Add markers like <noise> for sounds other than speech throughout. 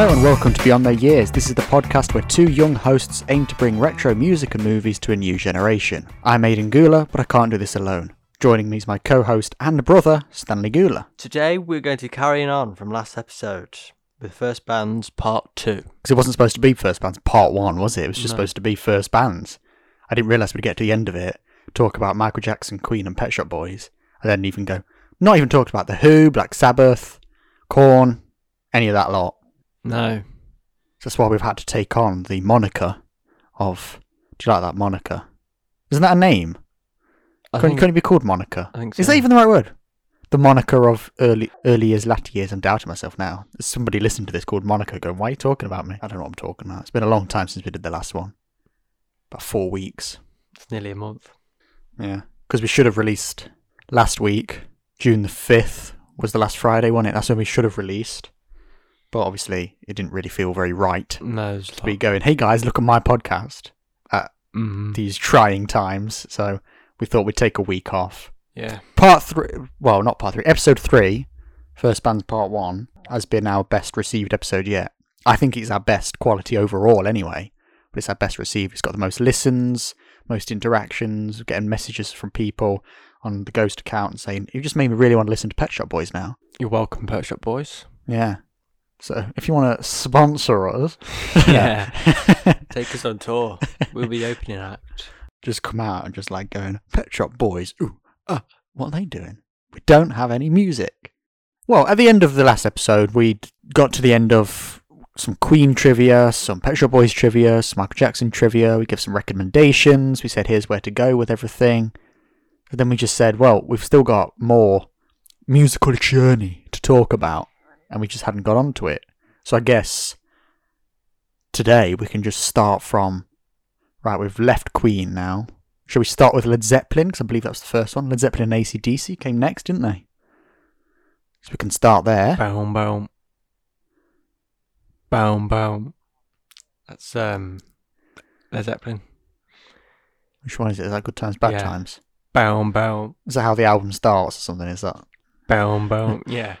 Hello and welcome to Beyond Their Years. This is the podcast where two young hosts aim to bring retro music and movies to a new generation. I'm Aidan Gula, but I can't do this alone. Joining me is my co-host and brother, Stanley Gula. Today we're going to carry on from last episode with First Bands Part 2. Because it wasn't supposed to be First Bands Part 1, was it? It was just No. supposed to be First Bands. I didn't realise we'd get to the end of it, talk about Michael Jackson, Queen and Pet Shop Boys, and then even go, not even talked about The Who, Black Sabbath, Korn, any of that lot. No. That's why we've had to take on the moniker of. Do you like that moniker? Isn't that a name? I Couldn't, think, couldn't it be called moniker? I think Is that even the right word? The moniker of early early years, latter years. I'm doubting myself now. There's somebody listening to this called Monica going, "Why are you talking about me?" I don't know what I'm talking about. It's been a long time since we did the last one. About four weeks. It's nearly a month. Yeah, because we should have released last week. June the fifth was the last Friday, wasn't it? That's when we should have released. But obviously, it didn't really feel very right No, to be going, "Hey guys, look at my podcast." mm these trying times. So we thought we'd take a week off. Yeah. Part three, well, not part three, episode three, First Band's Part One, has been our best received episode yet. I think it's our best quality overall, anyway. But it's our best received. It's got the most listens, most interactions, getting messages from people on the Ghost account and saying, "You just made me really want to listen to Pet Shop Boys now." You're welcome, Pet Shop Boys. Yeah. So if you want to sponsor us, <laughs> Yeah. <laughs> Take us on tour. We'll be opening act. just come out and just like going, Pet Shop Boys, ooh, ah, what are they doing? We don't have any music. Well, at the end of the last episode, we got to the end of some Queen trivia, some Pet Shop Boys trivia, some Michael Jackson trivia. We give some recommendations. We said, here's where to go with everything. But then we just said, well, we've still got more musical journey to talk about, and we just hadn't got onto it. So I guess today we can just start from Right, we've left Queen now. Shall we start with Led Zeppelin? Because I believe that was the first one. Led Zeppelin and ACDC came next, didn't they? So we can start there. Boom, boom. Boom, boom. That's, um, Led Zeppelin. Which one is it? Is that Good Times, Bad Yeah. Times? Boom, boom. Is that how the album starts or something? Is that? Boom, boom. <laughs> yeah.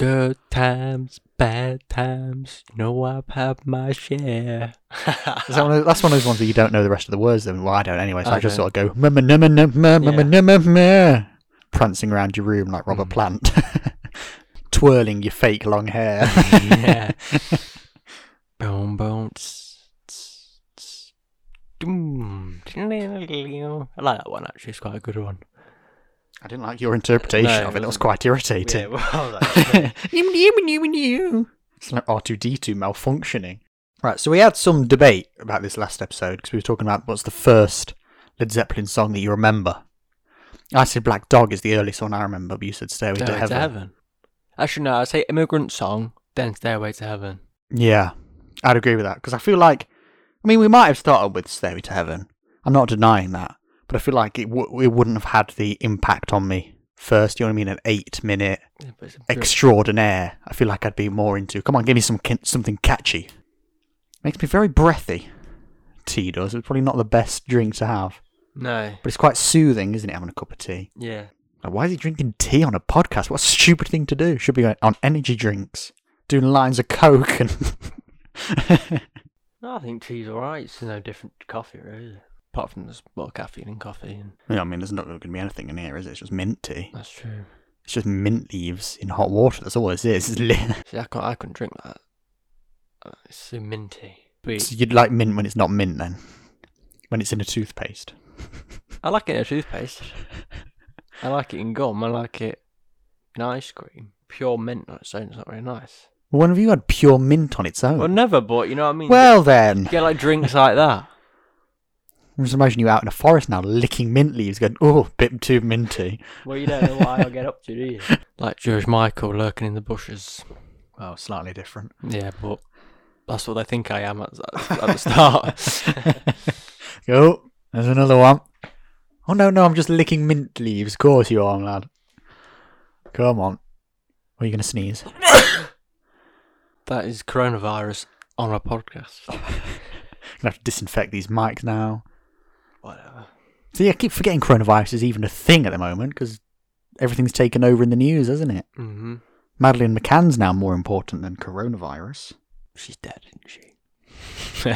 Good times, bad times. You know I've had my share. <laughs> Is that one of, that's one of those ones where you don't know the rest of the words. Then well, I don't anyway. So I, I just sort of go "Mama, nama, nama, mama, Yeah. nama, nama," prancing around your room like Robert Mm. Plant, <laughs> twirling your fake long hair. <laughs> yeah. Boom, boom. I like that one actually. It's quite a good one. I didn't like your interpretation No, of it it. Was quite irritating. Yeah, well, <laughs> <laughs> It's like R2D2 malfunctioning. Right, so we had some debate about this last episode because we were talking about what's the first Led Zeppelin song that you remember. I said Black Dog is the earliest one I remember, but you said Stairway to Heaven. to Heaven. Actually, no. I'd say Immigrant Song, then Stairway to Heaven. Yeah, I'd agree with that because I feel like, I mean, we might have started with Stairway to Heaven. I'm not denying that, but I feel like it, w- it wouldn't have had the impact on me first. You know what I mean? An eight minute Yeah, but it's a bit- extraordinaire. I feel like I'd be more into. Come on, give me some something catchy. Makes me very breathy. Tea does. It's probably not the best drink to have, No. but it's quite soothing, isn't it? Having a cup of tea. Yeah. Like, why is he drinking tea on a podcast? What a stupid thing to do. Should be on- on energy drinks, doing lines of coke and. <laughs> No, I think tea's alright. It's no different to coffee, really. Apart from there's more caffeine in coffee, and yeah, I mean, there's not going to be anything in here, is it? It's just mint tea. that's true. It's just mint leaves in hot water. That's all this is. It's li- <laughs> See, I, can't, I couldn't drink that. Uh, It's so minty. But so you'd like mint when it's not mint, then, when it's in a toothpaste. <laughs> I like it in a toothpaste. I like it in gum. I like it in ice cream. Pure mint on its own is not very nice. When have you had pure mint on its own? Well, never, but you know what I mean? Well then, you get like drinks like that. Just imagine you out in a forest now, licking mint leaves, going, "Oh, bit too minty." Well, you don't know what I'll get up to, do you? <laughs> Like George Michael lurking in the bushes. Well, slightly different. Yeah, but that's what they think I am at, at the start. <laughs> oh, there's another one. Oh no, no, I'm just licking mint leaves. Of course you are, lad. Come on. Are you gonna sneeze? <coughs> that is coronavirus on our podcast. I'm <laughs> gonna have to disinfect these mics now. Whatever. See, I keep forgetting coronavirus is even a thing at the moment because everything's taken over in the news, isn't it? hmm Madeleine McCann's now more important than coronavirus. She's dead, isn't she?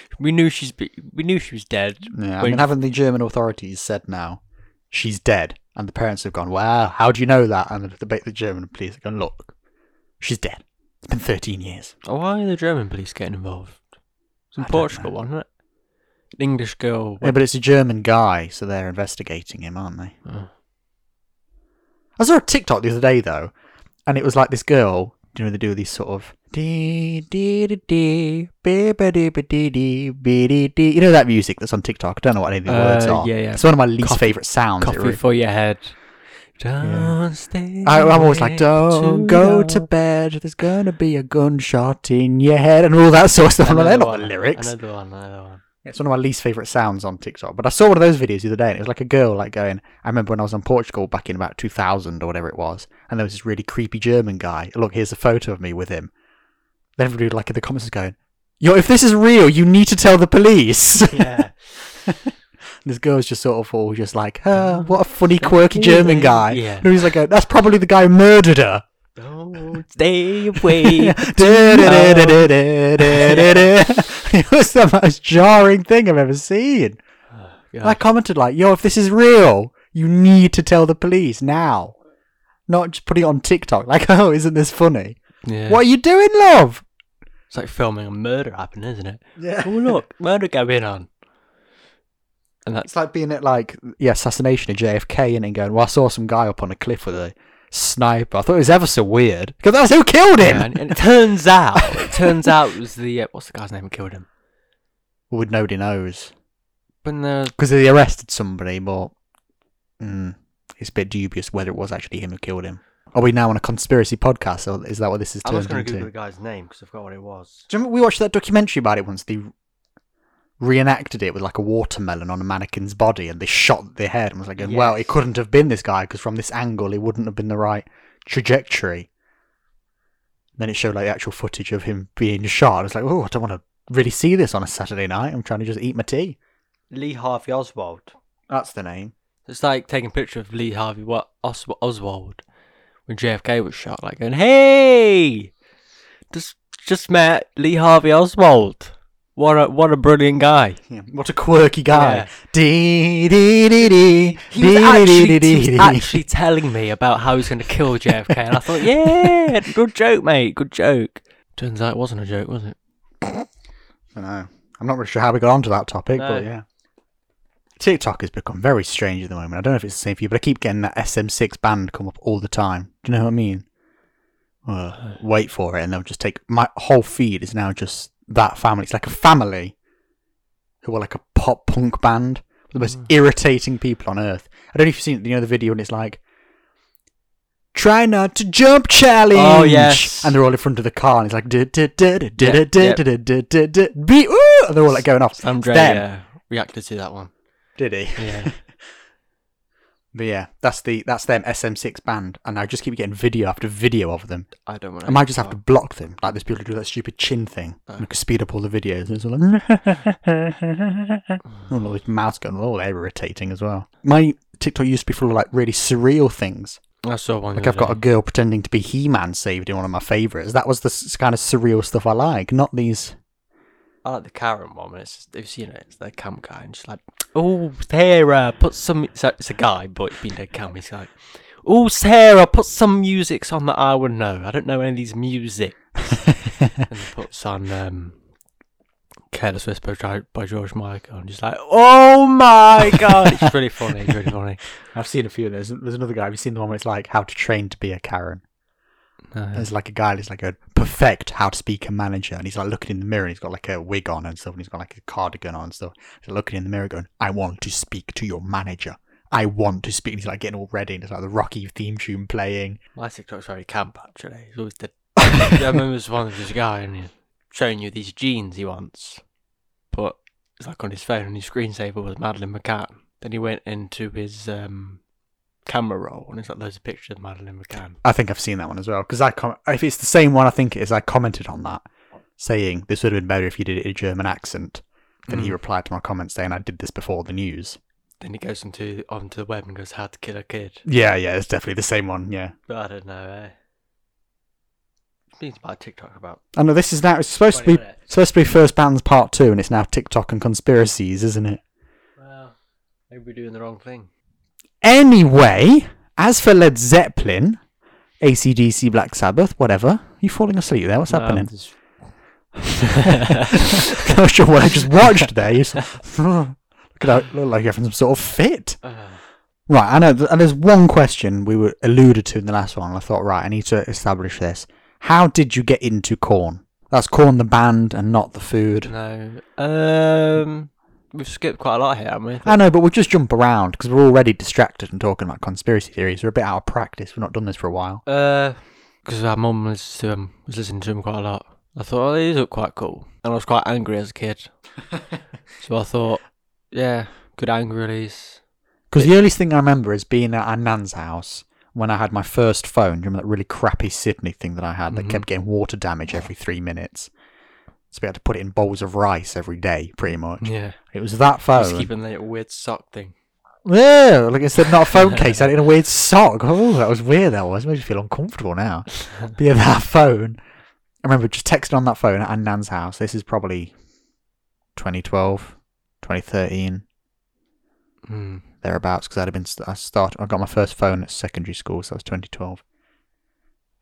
<laughs> we knew she's be- we knew she was dead. Yeah, I mean, haven't the German authorities said now she's dead? And the parents have gone, "Wow, how do you know that?" And the, the, the German police have gone, "Look, she's dead. It's been 13 years." Oh, why are the German police getting involved? It's in Portugal, wasn't it? English girl. Yeah, but it's a German guy, so they're investigating him, aren't they? Oh. I saw a TikTok the other day though, and it was like this girl. Do you know they do these sort of dee dee dee dee be dee dee dee dee dee. You know that music that's on TikTok. I don't know what any of the words Uh, are. yeah, yeah. It's one of my least Coffee- favorite sounds. Coffee really- for your head. Don't stay. I, I'm always like, don't go to bed. There's gonna be a gunshot in your head, and all that sort of stuff. I'm like, they're Another not the lyrics. Another one, another one. It's one of my least favorite sounds on TikTok. But I saw one of those videos the other day, and it was like a girl like going. I remember when I was in Portugal back in about 2000 or whatever it was, and there was this really creepy German guy. Look, here's a photo of me with him. Then everybody like in the comments was going, "Yo, if this is real, you need to tell the police." Yeah. <laughs> this girl's just sort of all just like, oh, what a funny, quirky German guy. Yeah. And he's like, that's probably the guy who murdered her. Don't stay awake. <laughs> <laughs> <laughs> it was the most jarring thing I've ever seen. Oh, God. I commented like, "Yo, if this is real, you need to tell the police now, not just putting it on TikTok." <laughs> Like, "Oh, isn't this funny? yeah. What are you doing, love?" It's like filming a murder happening, isn't it? Yeah, Oh look, <laughs> murder going on. And it's that's like being at like yeah, assassination of JFK and then going, "Well, I saw some guy up on a cliff with a sniper. I thought it was ever so weird because that's who killed him." yeah, and, and it turns out, it turns out it was the uh, what's the guy's name who killed him? Would nobody knows When because they arrested somebody, but mm, it's a bit dubious whether it was actually him who killed him. Are we now on a conspiracy podcast, or is that what this is turned into? I was going to? Google the guy's name because I forgot what it was. Do you remember we watched that documentary about it once? They reenacted it with like a watermelon on a mannequin's body and they shot their head and was like, going, well, it couldn't have been this guy because from this angle it wouldn't have been the right trajectory. Then it showed like the actual footage of him being shot. I was like, oh, I don't want to really see this on a Saturday night. I'm trying to just eat my tea. Lee Harvey Oswald. That's the name. It's like taking a picture of Lee Harvey what Os- Oswald when JFK was shot, like going, "Hey, just just met Lee Harvey Oswald. What a what a brilliant guy." Yeah. What a quirky guy. Yeah. Dee dee dee dee. He was, dee, actually, dee, he was dee. actually telling me about how he's going to kill JFK, and I thought, <laughs> "Yeah, good joke, mate. Good joke." Turns out it wasn't a joke, was it? I know. I'm not really sure how we got onto that topic, but yeah. TikTok has become very strange at the moment. I don't know if it's the same for you, but I keep getting that SM6 band come up all the time. Do you know what I mean? Uh, wait for it, and they'll just take my whole feed is now just that family. It's like a family who are like a pop punk band, the most irritating people on earth. I don't know if you've seen you know the other video, and it's like. Try not to jump challenge. Oh, yes. and they're all in front of the car, and it's like "Du- du- du- du- du- Yep, du- yep. du- du- du- du- be ooh, and they're all like going off. Them. uh, reacted to that one. Did he? Yeah. <laughs> But yeah, that's the that's them SM6 band, and I just keep getting video after video of them. I don't want I might just have to block them, like there's people who do that stupid chin thing. Oh. And I can speed up all the videos. And it's all like, oh, <laughs> <laughs> all these mouths going, oh, they're irritating as well. My TikTok used to be full of like really surreal things. I saw one. Like I've got a girl pretending to be He-Man saved in one of my favourites. That was the kind of surreal stuff I like, not these. I like the Karen one. When it's it's you know it's the cam guy and she's like, "Oh Sarah, put some." It's a, it's a guy, but it's been dead cam. He's like, "Oh Sarah, put some musics on that I would know. I don't know any of these music." <laughs> and he puts on um, "Careless Whisper" by, George Michael, and just like, "Oh my <laughs> god!" It's really funny. It's really funny. I've seen a few. There's there's another guy. Have you seen the one where it's like how to train to be a Karen? Uh, There's like a guy who's like a perfect how to speak a manager, and he's like looking in the mirror, and he's got like a wig on and stuff, and he's got like a cardigan on and stuff. He's looking in the mirror, going, "I want to speak to your manager. I want to speak." And he's like getting all ready, and it's like the Rocky theme tune playing. my TikTok's very camp actually. It's always the. <laughs> I remember there's one of this guy and he's showing you these jeans he wants, but it's like on his phone and his screensaver was Madeleine McCann. Then he went into his um, camera roll and it's like loads of pictures of Madeleine McCann. I think I've seen that one as well because I com- if it's the same one, I think it is. I commented on that, saying this would have been better if you did it in a German accent. Then he Mm. replied to my comment saying I did this before the news. Then he goes onto onto the web and goes, "How to kill a kid." Yeah, yeah, it's definitely the same one. Yeah. But I don't know. Eh? Speaking about TikTok about. I know this is now. It's supposed to be minutes. supposed to be First Bands Part Two, and it's now TikTok and conspiracies, isn't it? Well, maybe we're doing the wrong thing. Anyway, as for Led Zeppelin, ACDC, Black Sabbath, whatever. you falling asleep there? What's No, happening? just- <laughs> I'm not sure what I just watched there. You <laughs> look at look like you're having some sort of fit. <sighs> Right, I know. th- And there's one question we were alluded to in the last one. and I thought, right, I need to establish this. How did you get into Korn? That's Korn the band and not the food. no. Um, we've skipped quite a lot here, haven't we? I know, but we'll just jump around because we're already distracted and talking about conspiracy theories. We're a bit out of practice. We've not done this for a while. Uh, because our mum was to him, was listening to him quite a lot. I thought, oh, these look quite cool, and I was quite angry as a kid. <laughs> so I thought, yeah, good anger release. Because the earliest thing I remember is being at our nan's house when I had my first phone. Do you remember that really crappy Sydney thing that I had that Mhm. kept getting water damage every three minutes? So we had to put it in bowls of rice every day, pretty much. Yeah, It was that just phone. keeping the little weird sock thing. Yeah, like I said, not a phone <laughs> case. I had it in a weird sock. Oh, that was weird. That was. It makes me feel uncomfortable now. <laughs> But yeah, that phone. I remember just texting on that phone at Nan's house. This is probably 2012, 2013, Hmm. thereabouts. Because I'd have been. I started. I got my first phone at secondary school, so that was 2012.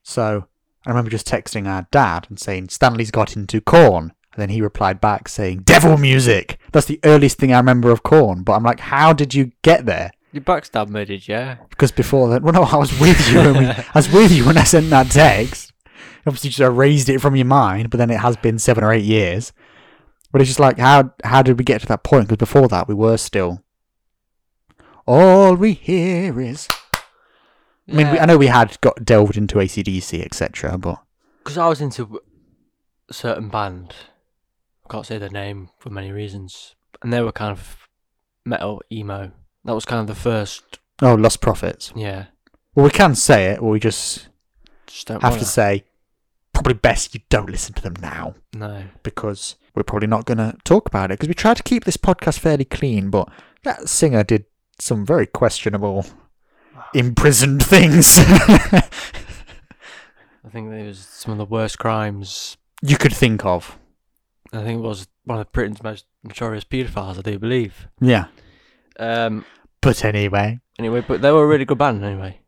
So I remember just texting our dad and saying Stanley's got into Korn. And then he replied back saying "Devil music." That's the earliest thing I remember of Korn. But I'm like, how did you get there? You backstabbed me, did you? Because before that, well, no, I was with you. When we, I was with you when I sent that text. Obviously, you just erased it from your mind, but then it has been seven or eight years. But it's just like, how how did we get to that point? Because before that, we were still. All we hear is. I mean, we, I know we had got delved into ACDC, etc., but because I was into a certain band. I can't say their name for many reasons, and they were kind of metal emo. That was kind of the first. oh, Lostprophets. Yeah, Well, we can say it, or we just just don't have wanna. to say, probably best you don't listen to them now. No, because we're probably not going to talk about it because we tried to keep this podcast fairly clean, but that singer did some very questionable imprisoned things. <laughs> I think it was some of the worst crimes. you could think of. I think it was one of Britain's most notorious paedophiles. I do believe. Yeah. Um. But anyway, Anyway, but they were a really good band. Anyway,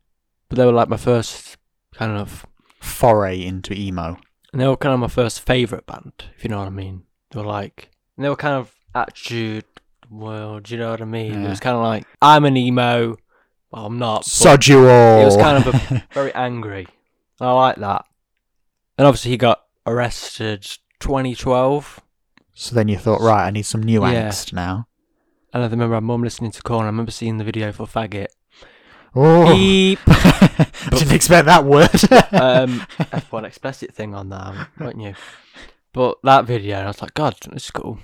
but they were like my first kind of, foray into emo. and they were kind of my first favorite band. If you know what I mean. They were like, and they were kind of attitude. Well, do you know what I mean? It was kind of like I'm an emo. Well, I'm not. Sod you all. It was kind of a <laughs> very angry. I like that. And obviously, he got arrested 2012. so then you thought, right, I need some new Yeah. angst now. And I remember my mum listening to Korn. I remember seeing the video for Faggot. Oh, Beep. <laughs> didn't expect that word. um, <laughs> F1 explicit thing on that, weren't you? But that video, I was like, God, this is cool.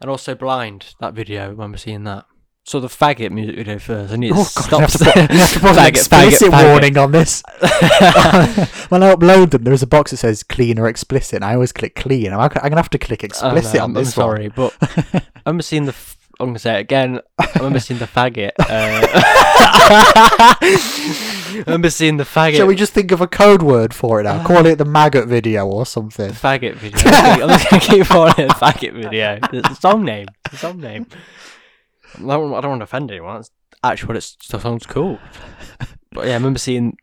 And also Blind, that video, I remember seeing that. So the Faggot music video first. I need to Oh stop god, I have to put, I have to put an explicit faggot, faggot. warning on this. <laughs> when I upload them, there is a box that says clean or explicit, and I always click clean. I'm, I'm gonna have to click Oh, explicit no, on I'm, I'm this one. sorry, but I remember seeing the. F- I'm gonna say it again. I remember seeing the faggot. Uh, I remember seeing the faggot. Shall we just think of a code word for it now? Call it the maggot video or the something. faggot video. I'm just gonna keep calling it the faggot video. It's the song name. It's the song name. I don't, I don't want to offend anyone. That's actually what it's, the song's called. But yeah, I remember seeing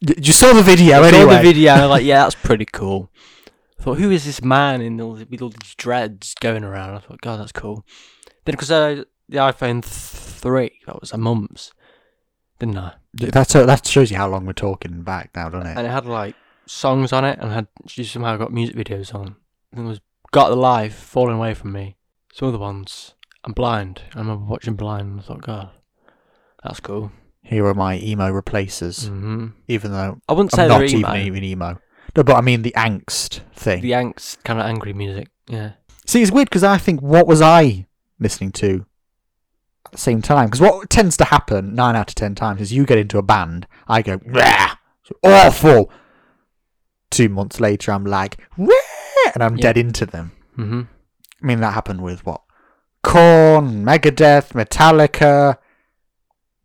You saw the video I saw the video and I was like, <laughs> yeah, that's pretty cool. I thought, who is this man in all, with all these dreads going around? I thought, God, that's cool. Then because uh, the iPhone 3, that was a mum's, didn't I? That's that shows you how long we're talking back now, doesn't it? And it had like songs on it and had she somehow got music videos on. Think it was Got the Life, Falling Away From Me, some other ones, and Blind. I remember watching Blind and I thought, God, that's cool. Here are my emo replacers. hmm Even though I wouldn't say I'm they're not emo. even even emo. No, but I mean the angst thing. The angst, kind of angry music. Yeah. See, it's weird because I think what was I listening to at the same time? Because what tends to happen nine out of ten times is you get into a band, I go, "Rah, it's awful. Two months later, I'm like, "Rah," and I'm Yeah. dead into them. hmm I mean, that happened with what? Korn, Megadeth, Metallica,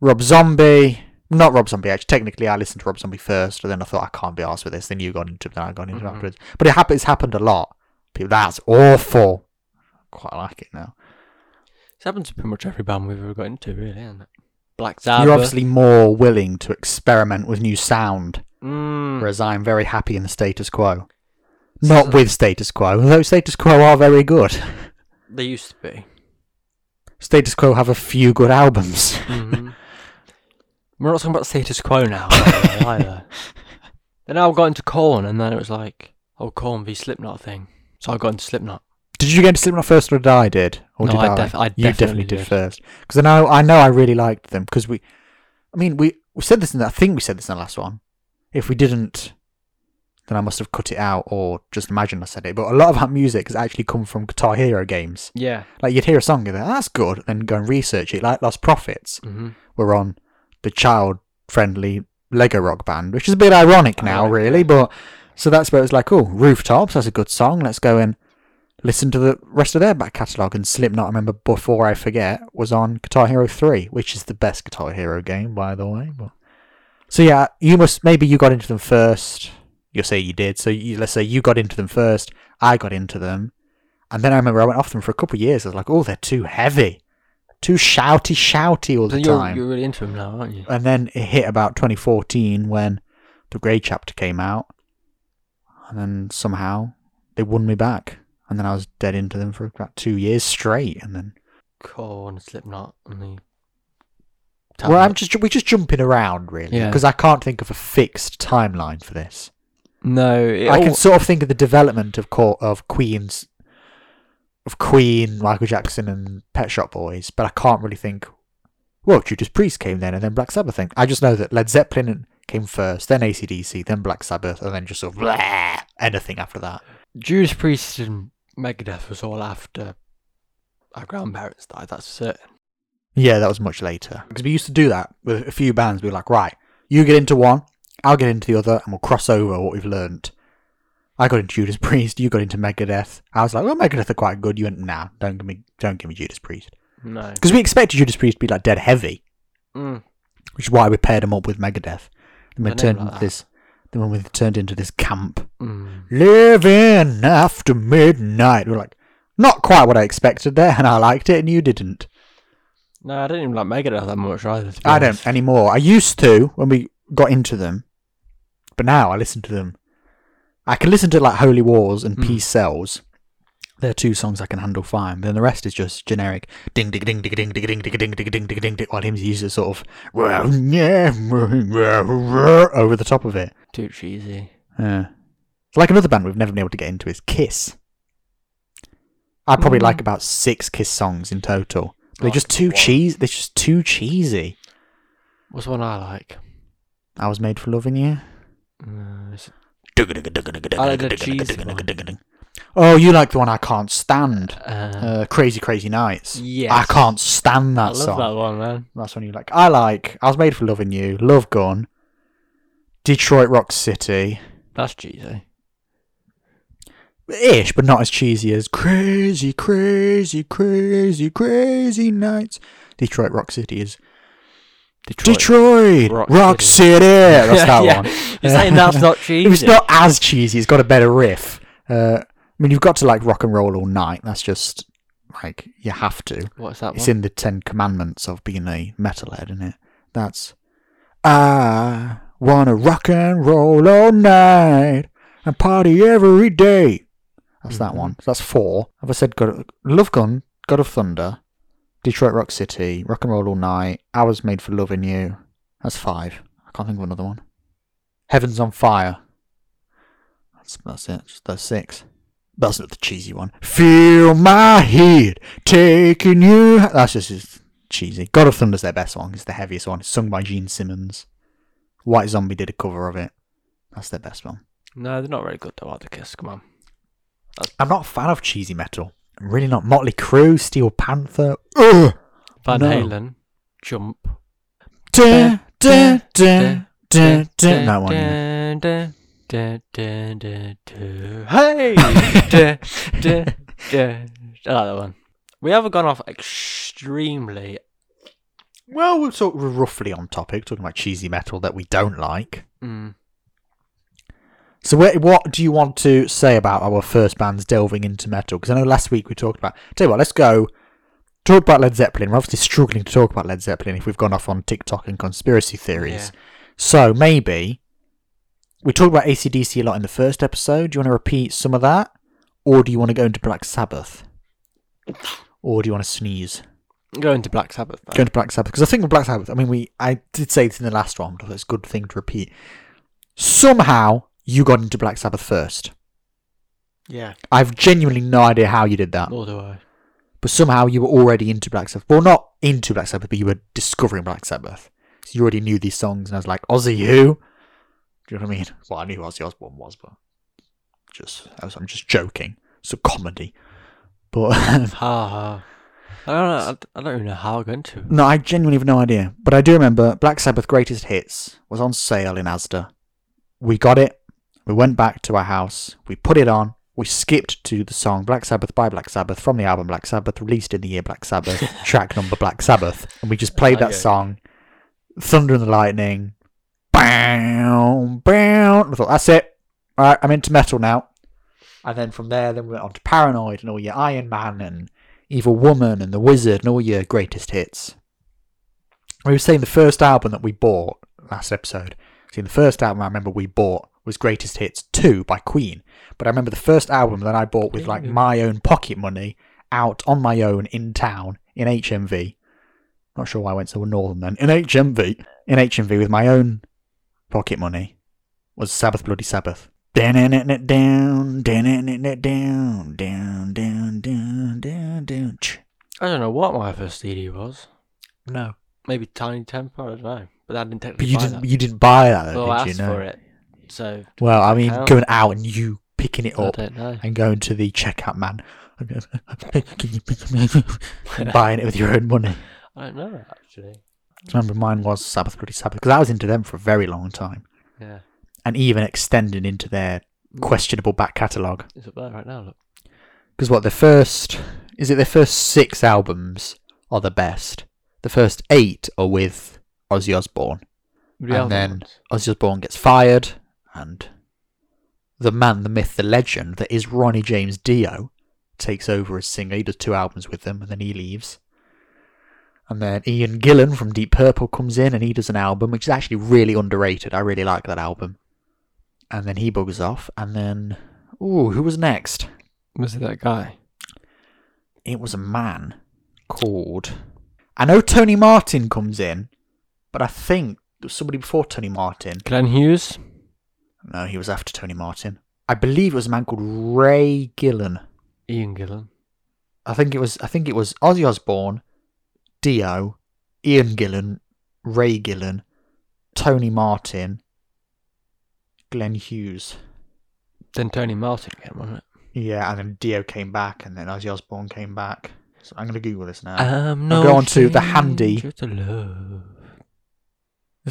Rob Zombie. not Rob Zombie. Actually, technically, I listened to Rob Zombie first, and then I thought I can't be asked with this. Then you got into it, then I got into it Mhm. afterwards. But it happens. It's happened a lot. People, that's awful. Quite like it now. It's happened to pretty much every band we've ever got into, really, hasn't it? Black Sabbath. You're obviously more willing to experiment with new sound, Mm. whereas I'm very happy in the status quo. Not with status quo, though status quo are very good. They used to be. Status quo have a few good albums. hmm <laughs> We're not talking about status quo now either. either. <laughs> Then I got into Korn, and then it was like, oh, Korn v Slipknot thing. So I got into Slipknot. Did you get into Slipknot first, or did I did? Or No, did I I? def- I you definitely definitely did, did. first, because I know I know I really liked them. Because we, I mean, we we said this in the, I think we said this in the last one. If we didn't, then I must have cut it out or just imagined I said it. But a lot of that music has actually come from Guitar Hero games. Yeah. Like you'd hear a song and go, "Oh, "That's good," then go and research it. Like Lostprophets hmm were on the child-friendly Lego Rock Band, which is a bit ironic now, Ironic, really. But so that's where it was like, "Oh, Rooftops, that's a good song. Let's go and listen to the rest of their back catalogue. And Slipknot, I remember before I forget, was on Guitar Hero Three, which is the best Guitar Hero game, by the way. But so yeah, you must maybe you got into them first. You'll say you did. So you, let's say you got into them first. I got into them, and then I remember I went off them for a couple of years. I was like, "Oh, they're too heavy." Too shouty, shouty all So the you're, time. you're really into them now, aren't you? And then it hit about 2014 when the Grey chapter came out, and then somehow they won me back, and then I was dead into them for about two years straight, and then Korn, Slipknot, and the. well, I'm just we're just jumping around really Yeah. because I can't think of a fixed timeline for this. No, it I all- can sort of think of the development of Co- of Queen's of Queen, Michael Jackson, and Pet Shop Boys, but I can't really think. Well, Judas Priest came then, and then Black Sabbath. Thing. I just know that Led Zeppelin came first, then ACDC, then Black Sabbath, and then just sort of blah, anything after that. Judas Priest and Megadeth was all after our grandparents died. That's certain. Yeah, that was much later because we used to do that with a few bands. We were like, right, you get into one, I'll get into the other, and we'll cross over what we've learnt. I got into Judas Priest, you got into Megadeth. I was like, well, Megadeth are quite good. You went, nah, don't give me, don't give me Judas Priest. No. Because we expected Judas Priest to be like dead heavy, Mm. which is why we paired them up with Megadeth. And we The turned like into that. this. Then when we turned into this camp, Mm. living after midnight, we're like, not quite what I expected there, and I liked it, and you didn't. No, I didn't even like Megadeth that much either. I honest. don't anymore. I used to when we got into them, but now I listen to them. I can listen to like Holy Wars and Mm. Peace Sells. They're two songs I can handle fine. Then the rest is just generic ding ding ding ding ding ding ding ding ding ding ding ding ding ding while him uses sort of over the top of it. Too cheesy. Yeah. Like another band we've never been able to get into is Kiss. I probably Mm. like about six Kiss songs in total. They're Like just too cheesy. They're just too cheesy. What's one I like? I was made for loving you. I. Oh, you like the one I can't stand. uh, Uh, Crazy Crazy Nights. Yeah, I can't stand I that love song. that one, man. That's one you like. I like I was made for loving you. Love Gun. Detroit Rock City. That's cheesy. Ish, but not as cheesy as Crazy, Crazy, Crazy, Crazy Nights. Detroit Rock City is Detroit. Detroit Rock Rock, City. City. That's <laughs> that Yeah, one. You're saying that's not <laughs> cheesy? It's not as cheesy, it's got a better riff. Uh, I mean, you've got to like rock and roll all night. That's just like you have to. What's that It's one? in the Ten Commandments of being a metalhead, isn't it? That's I wanna rock and roll all night and party every day. That's that Mhm. one. So that's four. Have I said God, Love Gun, God of Thunder, Detroit Rock City, Rock and Roll All Night, Hours Made for Loving You. That's five. I can't think of another one. Heaven's on Fire. That's that's it. That's six. That's not the cheesy one. Feel my heat taking you. That's just just cheesy. God of Thunder's their best song. It's the heaviest one. It's sung by Gene Simmons. White Zombie did a cover of it. That's their best one. No, they're not very good though, are the Kiss? Come on. I'm not a fan of cheesy metal. Really not. Motley Crue, Steel Panther. Ugh. Van No. Halen, Jump. That one. yeah. Hey! I like that one. We haven't gone off extremely Well, we're sort of roughly on topic, talking about cheesy metal that we don't like. Mm. So, what do you want to say about our first bands delving into metal? Because I know last week we talked about. Tell you what, let's go talk about Led Zeppelin. We're obviously struggling to talk about Led Zeppelin if we've gone off on TikTok and conspiracy theories. Yeah. So maybe we talked about ACDC a lot in the first episode. Do you want to repeat some of that, or do you want to go into Black Sabbath, or do you want to sneeze? Go into Black Sabbath. Then. Go into Black Sabbath because I think with Black Sabbath. I mean, we I did say this in the last one, but it's a good thing to repeat. Somehow you got into Black Sabbath first. Yeah. I've genuinely no idea how you did that, Nor do I. but somehow you were already into Black Sabbath. Well, not into Black Sabbath, but you were discovering Black Sabbath. So you already knew these songs, and I was like, Ozzy who? Do you know what I mean? <laughs> Well, I knew who Ozzy Osbourne was, but just I was, I'm just joking. It's a comedy, but <laughs> Ha ha. I don't know. I- I don't even know how I got into it. no, I genuinely have no idea. But I do remember Black Sabbath Greatest Hits was on sale in Asda. We got it. We went back to our house. We put it on. We skipped to the song Black Sabbath by Black Sabbath from the album Black Sabbath, released in the year Black Sabbath, <laughs> track number Black Sabbath. And we just played that Okay. song, Thunder and the Lightning. Bam, bam. I thought, that's it. All right, I'm into metal now. And then from there, then we went on to Paranoid and all your Iron Man and Evil Woman and The Wizard and all your greatest hits. We were saying the first album that we bought last episode. See, the first album I remember we bought was Greatest Hits 2 by Queen. But I remember the first album that I bought with like my own pocket money out on my own in town in HMV. Not sure why I went so northern then. In HMV. In HMV with my own pocket money was Sabbath Bloody Sabbath. Down, down, down, down, down, down, down, down, down, down, down. I don't know what my first CD was. No, Maybe Tinie Tempah. I don't know. But I didn't but you buy didn't. that. You didn't buy that, though, well, I did asked you? No. for it. So Well, I mean, count? going out and you picking it I up don't know. and going to the checkout man, <laughs> Can you pick me up? and <laughs> buying it with your own money. I don't know actually. Remember, mine was Sabbath Bloody Sabbath because I was into them for a very long time, Yeah. and even extending into their mm. questionable back catalogue. It's up there right now. Look. Because what the first is it? Their first six albums are the best. The first eight are with Ozzy Osbourne. The And album then- Ozzy Osbourne gets fired, and the man, the myth, the legend that is Ronnie James Dio takes over as singer. He does two albums with them, and then he leaves. And then Ian Gillan from Deep Purple comes in, and he does an album which is actually really underrated. I really like that album. And then he bugs off, and then ooh, who was next? was it that guy? It was a man called. I know Tony Martin comes in, but I think there was somebody before Tony Martin. Glenn Hughes. No, he was after Tony Martin. I believe it was a man called Ray Gillen. Ian Gillan. I think it was. I think it was Ozzy Osbourne, Dio, Ian Gillan, Ray Gillen, Tony Martin, Glenn Hughes. Then Tony Martin again, wasn't it? Yeah, and then Dio came back, and then Ozzy Osbourne came back. So I'm going to Google this now. I'm I'll go on to the handy-. Is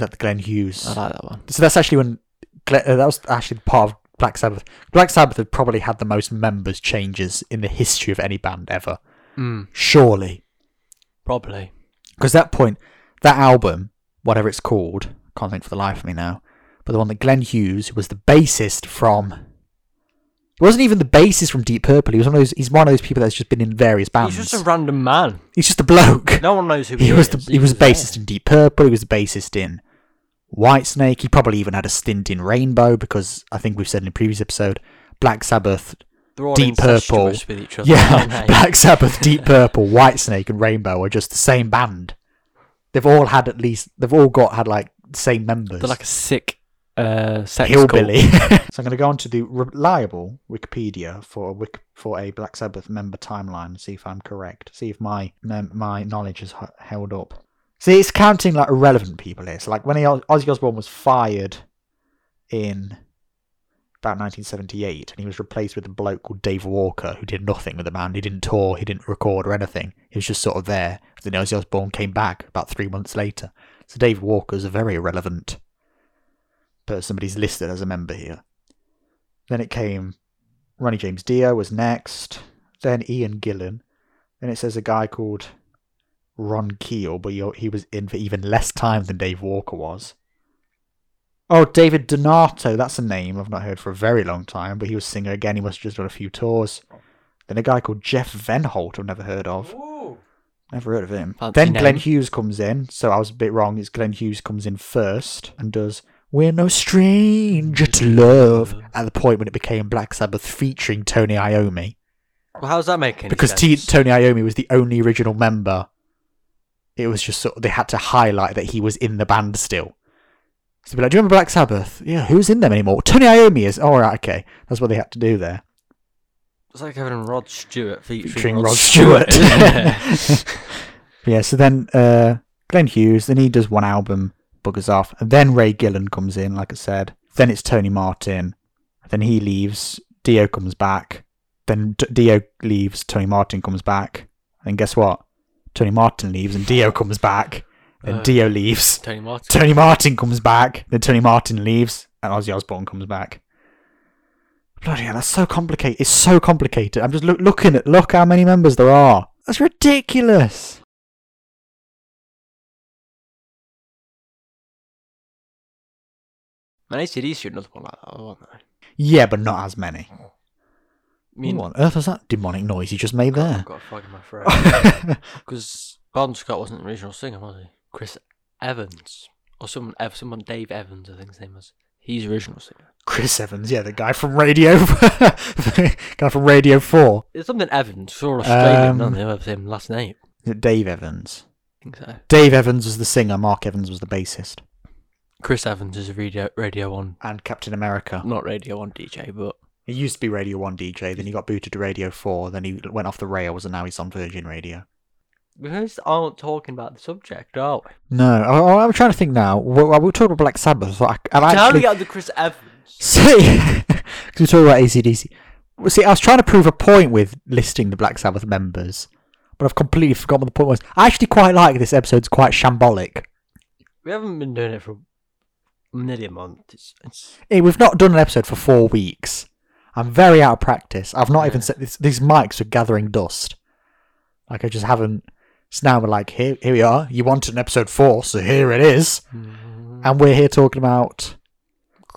that the Glenn Hughes? I like that one. So that's actually when that was actually part of Black Sabbath. Black Sabbath had probably had the most members changes in the history of any band ever. Mm, Surely, probably. because that point, that album, whatever it's called, can't think for the life of me now, but the one that Glenn Hughes, who was the bassist from, he wasn't even the bassist from Deep Purple. He was one of those. He's one of those people that's just been in various bands. He's just a random man. He's just a bloke. No one knows who he, he was the he was the bassist in Deep Purple. He was the bassist in Whitesnake. He probably even had a stint in Rainbow because I think we've said in a previous episode, Black Sabbath, Deep Purple. with each other. yeah. <laughs> Black Sabbath, Deep Purple, Whitesnake, and Rainbow are just the same band. They've all had at least they've all got had like the same members. They're like a sick uh, sex hillbilly. <laughs> <laughs> so I'm going to go on to the reliable Wikipedia for a Wik- for a Black Sabbath member timeline and see if I'm correct. See if my my knowledge has held up. See, it's counting like irrelevant people here. So like when he, Ozzy Osbourne was fired in about 1978, and he was replaced with a bloke called Dave Walker who did nothing with the band. He didn't tour, he didn't record or anything. He was just sort of there. Then Ozzy Osbourne came back about three months later. So Dave Walker's a very irrelevant person, but he's listed as a member here. Then it came Ronnie James Dio was next. Then Ian Gillan. Then it says a guy called Ron Keel, but he, he was in for even less time than Dave Walker was. Oh, David Donato, that's a name I've not heard for a very long time, but he was singer again. He must have just done a few tours. Then a guy called Jeff Fenholt, I've never heard of. Never heard of him. Fancy then Glenn. Hughes comes in, so I was a bit wrong. It's Glenn Hughes comes in first and does We're No Stranger to Love at the point when it became Black Sabbath featuring Tony Iommi. Well, how's that making sense? Because T- Tony Iommi was the only original member. It was just sort of, they had to highlight that he was in the band still. So be like, do you remember Black Sabbath? Yeah, who's in them anymore? Tony Iommi is. All right, okay. That's what they had to do there. It's like having Rod Stewart featuring, featuring Rod, Rod Stewart. Stewart. <laughs> <laughs> yeah, so then uh, Glenn Hughes, then he does one album, buggers off, and then Ray Gillen comes in, like I said. Then it's Tony Martin. Then he leaves. Dio comes back. Then D- Dio leaves. Tony Martin comes back. And guess what? Tony Martin leaves, and Dio comes back. Then Uh. Dio leaves. Tony Martin. Tony Martin comes back. Then Tony Martin leaves, and Ozzy Osbourne comes back. Bloody hell, that's so complicated. It's so complicated. I'm just look, looking at look how many members there are. That's ridiculous. Man, ACDC should another one like that, wasn't they? Yeah, but not as many. I mean, what on earth was that demonic noise you just made there? I've got a frog in my throat. <laughs> Because Bon Scott wasn't the original singer, was he? Chris Evans. Or someone, someone Dave Evans, I think his name was. He's the original singer. Chris Evans, yeah, the guy from Radio, <laughs> guy from Radio Four. It's something Evans, for Australian, Um, none of them have the same last name. Is it Dave Evans? I think so. Dave Evans was the singer. Mark Evans was the bassist. Chris Evans is a radio, radio 1, And Captain America. not Radio 1 DJ, but He used to be Radio One DJ. Then he got booted to Radio Four. Then he went off the rails, and now he's on Virgin Radio. we just aren't talking about the subject, are we? No, I, I'm trying to think now. We, we were talking about Black Sabbath. So I, So how do we get on to Chris Evans? <laughs> see <laughs> because we talking about ACDC. Well, See, I was trying to prove a point with listing the Black Sabbath members, but I've completely forgotten what the point was. I actually quite like this episode. It's quite shambolic. We haven't been doing it for nearly a month. It's, it's Hey, we've not done an episode for four weeks. I'm very out of practice. I've not even Yeah. said this. These mics are gathering dust. Like I just haven't. So now we're like, here, here we are. You wanted an episode four, so here it is. Mm-hmm. And we're here talking about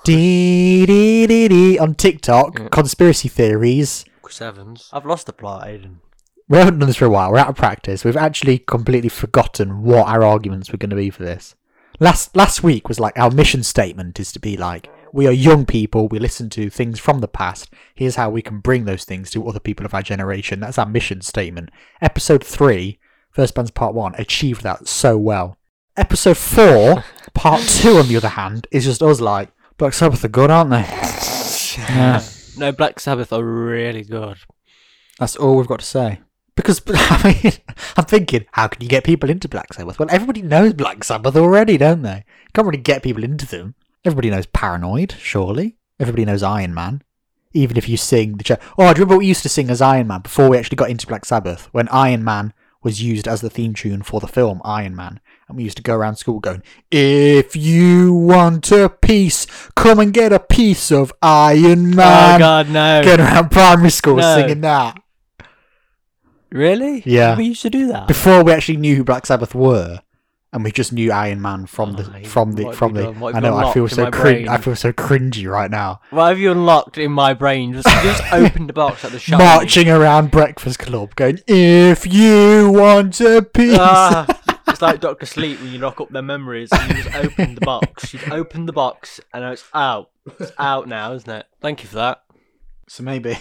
dee dee dee dee on TikTok Yeah. conspiracy theories. Chris Evans. I've lost the plot, Aiden. We haven't done this for a while. We're out of practice. We've actually completely forgotten what our arguments were going to be for this. Last last week was like our mission statement is to be like we are young people. We listen to things from the past. Here's how we can bring those things to other people of our generation. That's our mission statement. Episode three, First Band's Part One, achieved that so well. Episode four, <laughs> Part Two, on the other hand, is just us like Black Sabbath are good, aren't they? Yeah. No, Black Sabbath are really good. That's all we've got to say. Because <laughs> I mean, I'm thinking, how can you get people into Black Sabbath? Well, everybody knows Black Sabbath already, don't they? You can't really get people into them. Everybody knows Paranoid, surely. Everybody knows Iron Man. Even if you sing the. Ch- oh, I remember we used to sing as Iron Man before we actually got into Black Sabbath, when Iron Man was used as the theme tune for the film Iron Man. And we used to go around school going, If you want a piece, come and get a piece of Iron Man." oh Man. God, no! Going around primary school No. singing that. Really? Yeah. We used to do that. before we actually knew who Black Sabbath were, and we just knew Iron Man from the Oh, from the from the. done? I know I feel so my cringe. I feel so cringy right now. What have you unlocked in my brain? Just, just <laughs> opened the box at the shop. Marching around Breakfast Club, going, "If you want a piece." Ah, <laughs> it's like Doctor Sleep when you lock up their memories and you just open the box. You've opened the box and it's out. It's out now, isn't it? Thank you for that. So maybe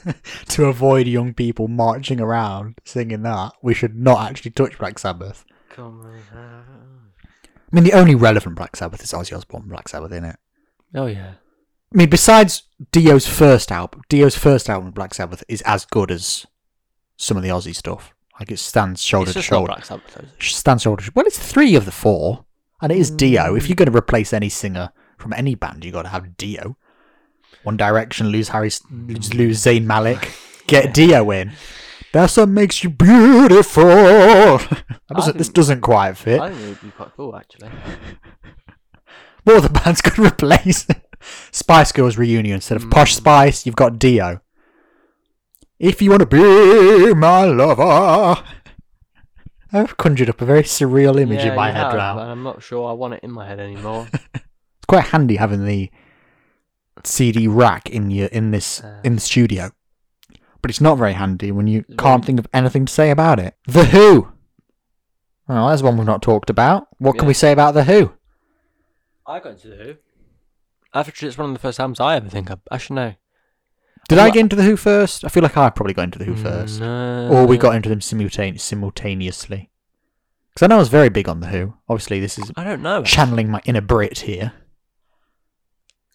<laughs> to avoid young people marching around singing that, we should not actually touch Black Sabbath. Come. I mean, the only relevant Black Sabbath is Ozzy Osbourne Black Sabbath, isn't it? Oh yeah. I mean, besides Dio's first album, Dio's first album, Black Sabbath, is as good as some of the Ozzy stuff. Like it stands shoulder to shoulder. Black Sabbath. though? Stands shoulder. to Well, it's three of the four, and it is Dio. If you're mm. going to replace any singer from any band, you got to have Dio. One Direction lose Harry, S- mm. lose Zayn Malik, <laughs> get Dio in. That's what makes you beautiful. <laughs> That doesn't, this doesn't quite fit. I think it would be quite cool actually. <laughs> What other bands could replace Spice Girls reunion instead of Posh Spice? You've got Dio. If you want to be my lover, <laughs> I've conjured up a very surreal image Yeah, in my head have, now. and I'm not sure I want it in my head anymore. It's quite handy having the CD rack in your in this Uh. in the studio, but it's not very handy when you can't think of anything to say about it. The Who. Well, there's one we've not talked about. What can Yeah. we say about the Who? I got into the Who. Actually, it's one of the first albums I ever think of. I should know. Did I get into the Who first? I feel like I probably got into the Who mm, first, No. or we got into them simultane- simultaneously. Because I know I was very big on the Who. Obviously, this is I don't know. channeling my inner Brit here.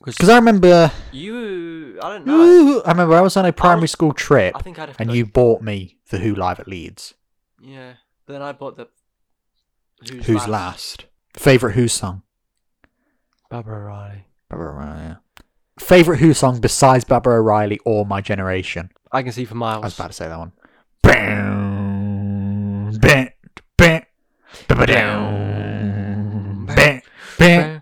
Because I remember, you, I don't know. I remember I was on a primary school trip, I think I'd have and go- you bought me the Who live at Leeds. Yeah. Then I bought the. Who's, Who's last? Favorite Who song? Barbara Riley. Baba O'Riley. Favorite Who song besides Baba O'Riley or My Generation? I can see for miles. I was about to say that one. Bam, bam, bam, ba-ba-dum, bam, bam.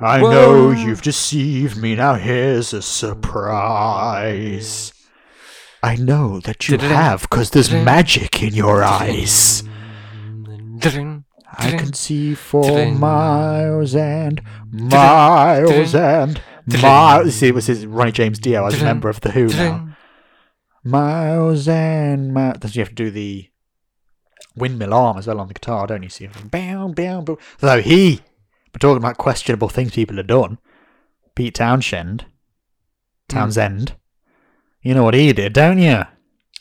I know you've deceived me. Now here's a surprise. I know that you have, because there's magic in your eyes. I can see for miles and miles and miles. See, it was his Ronnie James Dio as a member of the Who now. Miles and miles. Does you have to do the windmill arm as well on the guitar, don't you? See, bow, bow, bow. Though he, we're talking about questionable things people have done. Pete Townshend, Townsend. You know what he did, don't you?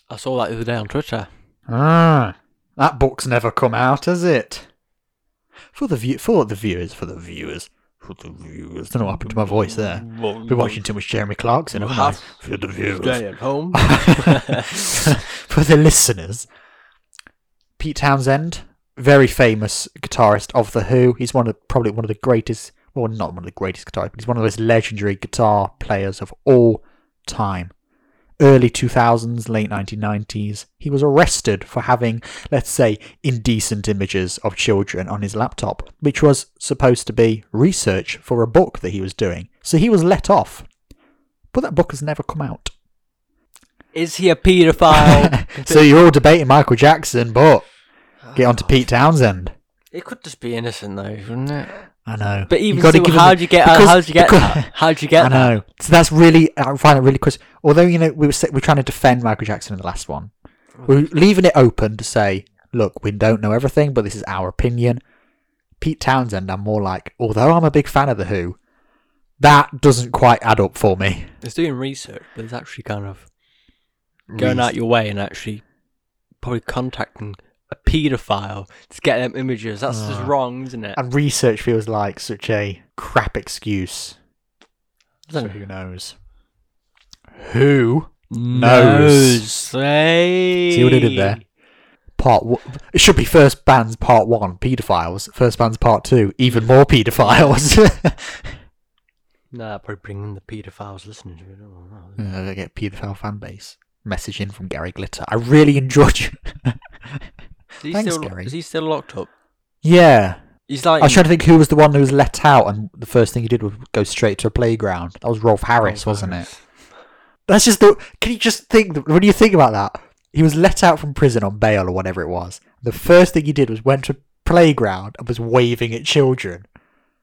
I saw that the other day on Twitter. Ah, that book's never come out, has it? For the view, for the viewers, for the viewers, for the viewers. Don't know what happened to my voice there. Been watching too much Jeremy Clarkson, haven't I? For the viewers. Stay at home. <laughs> for the listeners, Pete Townshend, very famous guitarist of the Who. He's one of probably one of the greatest, well, not one of the greatest guitarists, but he's one of those legendary guitar players of all time. Early 2000s, late 1990s, he was arrested for having, let's say, indecent images of children on his laptop, which was supposed to be research for a book that he was doing. So he was let off. But that book has never come out. Is he a paedophile? <laughs> so you're all debating Michael Jackson, but get on to Pete Townshend. it could just be innocent though, wouldn't it? I know. But even gotta so, give him how'd you get? because- how'd you get? because- that? How'd you get? <laughs> I know. So that's really I find it really because although you know we were sa- we're trying to defend Michael Jackson in the last one, we're leaving it open to say, look, we don't know everything, but this is our opinion. Pete Townshend, I'm more like, although I'm a big fan of the Who, that doesn't quite add up for me. That? It's doing research, but it's actually kind of going Reas- out your way and actually probably contacting a paedophile to get them images. That's just Ah. wrong, isn't it? and research feels like such a crap excuse. So who knows? Who knows? See what I did there? part one. It should be first band's part one, paedophiles. First band's part two, even more paedophiles. <laughs> Nah, probably bringing the paedophiles listening to it. I don't know. uh, I get paedophile fan base. Message in from Gary Glitter. I really enjoyed you. <laughs> Is he Thanks, still, Gary. Is he still locked up? yeah. He's like. I was trying to think who was the one who was let out, and the first thing he did was go straight to a playground. That was Rolf Harris, wasn't it? That's just the. Can you just think? When you think about that, he was let out from prison on bail or whatever it was. The first thing he did was went to a playground and was waving at children.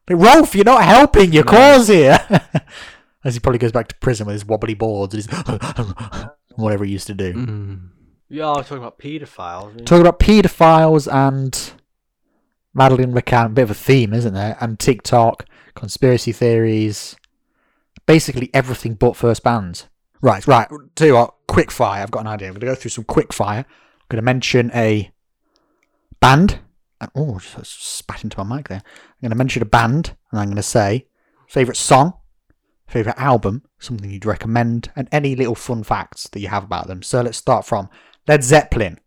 Like, Rolf, you're not helping your No. cause here. <laughs> As he probably goes back to prison with his wobbly boards and his <laughs> whatever he used to do. Mm. Yeah, I was talking about paedophiles. Talking about paedophiles and Madeleine McCann, bit of a theme, isn't there? And TikTok, conspiracy theories, basically everything but first bands. Right, right. Tell you what, quick fire. I've got an idea. I'm going to go through some quick fire. I'm going to mention a band. And, oh, just spat into my mic there. I'm going to mention a band, and I'm going to say favourite song, favourite album, something you'd recommend, and any little fun facts that you have about them. So let's start from Led Zeppelin.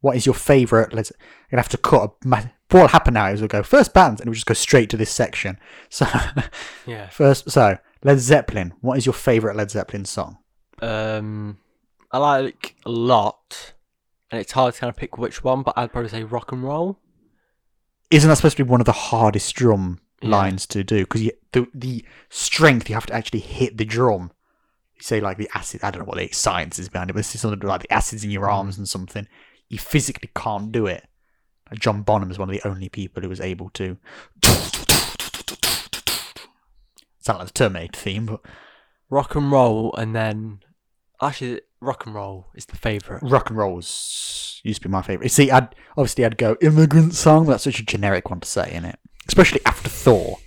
What is your favourite? Let's. You're gonna have to cut. A, ma- what will happen now is we'll go first bands, and we'll just go straight to this section. <laughs> So Yeah. first, so Led Zeppelin. What is your favourite Led Zeppelin song? Um, I like a lot, and it's hard to kind of pick which one, but I'd probably say rock and roll. Isn't that supposed to be one of the hardest drum Yeah. lines to do? Because the the strength you have to actually hit the drum. Say like the acid. I don't know what the science is behind it, but this is something like the acids in your Mm. arms and something. You physically can't do it. John Bonham is one of the only people who was able to. Sound like the Terminator theme, but Rock and roll, and then actually, rock and roll is the favourite. rock and rolls used to be my favorite. See, I'd obviously I'd go immigrant song. That's such a generic one to say, in it? Especially after Thor.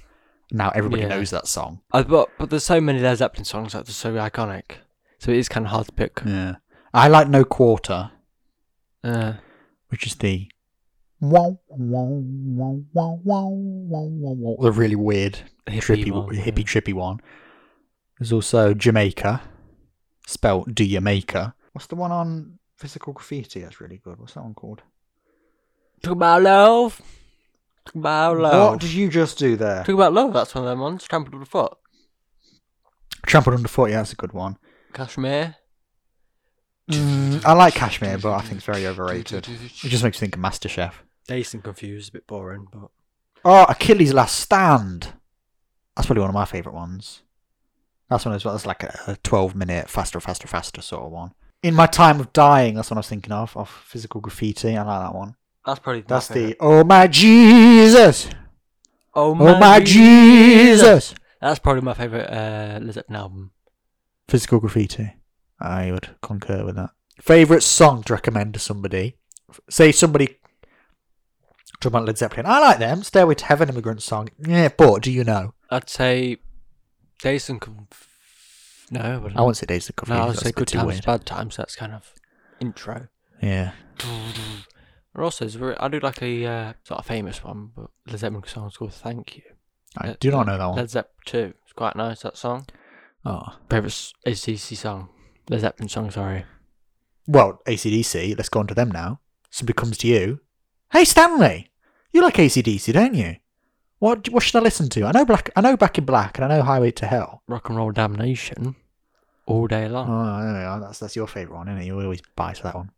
Now everybody Yeah. knows that song. Uh, but but there's so many Led Zeppelin songs that are so iconic, so it is kind of hard to pick. Yeah, I like No Quarter, Uh, which is the wow wow wow wow wow wow wow wow. The really weird, hippie trippy, one, hippie, yeah. trippy one. There's also Jamaica, spelt Do Jamaica. What's the one on Physical Graffiti? That's really good. What's that one called? Talk about love. Talk about love. What did you just do there? Talk about love. That's one of them ones. Trampled underfoot. Trampled Underfoot. Yeah, that's a good one. Kashmir. Mm, I like Kashmir, but I think it's very overrated. It just makes you think of MasterChef. Dazed and confused, a bit boring, but Oh, Achilles' Last Stand. That's probably one of my favourite ones. That's one as well. That's like a, a 12 minute faster, faster, faster sort of one. In my time of dying, that's what I was thinking of. Of physical graffiti. I like that one. That's probably my That's the. Oh my Jesus! oh Oh my Jesus! That's probably my favorite uh, Led Zeppelin album. Physical graffiti. I would concur with that. Favourite song to recommend to somebody? Say somebody talking about Led Zeppelin. I like them. Stairway to Heaven, Immigrant Song. Yeah, but do you know? I'd say Dazed and Conf- No, I wouldn't. I won't say Days Confused. No, I would say Good Times, weird. Bad Times. That's kind of intro. Yeah. <sniffs> <sniffs> And also, I do like a uh, sort of famous one, but Led Zeppelin song called "Thank You." I Uh, do not know that one. Led Zeppelin 2. It's quite nice, that song. Oh. Favourite s- ACDC song. Led Zeppelin song, sorry. Well, ACDC, let's go on to them now. Somebody comes to you. Hey, Stanley! You like ACDC, don't you? What what should I listen to? I know Black. I know Back in Black, and I know Highway to Hell. Rock and Roll Damnation. All day Oh, long. there we are. That's that's your favourite one, isn't it? You always buy to that one.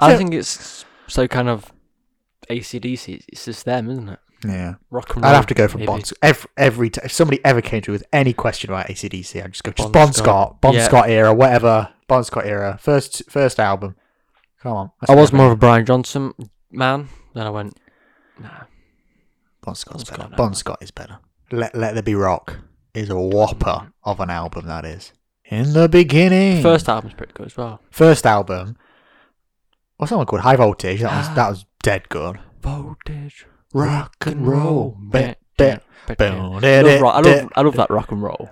I so- think it's so kind of ACDC. It's just them, isn't it? Yeah. Rock and roll. I'd have to go for maybe. Bon Scott. Every, every t- if somebody ever came to me with any question about ACDC, I'd just go, just Bon Bon, Scott. Scott. Bon Yeah. Scott era, whatever. Bon Scott era. First first album. Come on. that's I was more of a. Brian Johnson man. Then I went, nah. Bon Scott's Bon better. Scott, no. Bon Scott is better. Let Let There Be Rock is a whopper of an album. That is. In the beginning. First album's pretty good as well. first album. What's that one called? High Voltage. That was that ah. was dead good. Voltage. Rock and roll. I love, I, love, I love that rock and roll.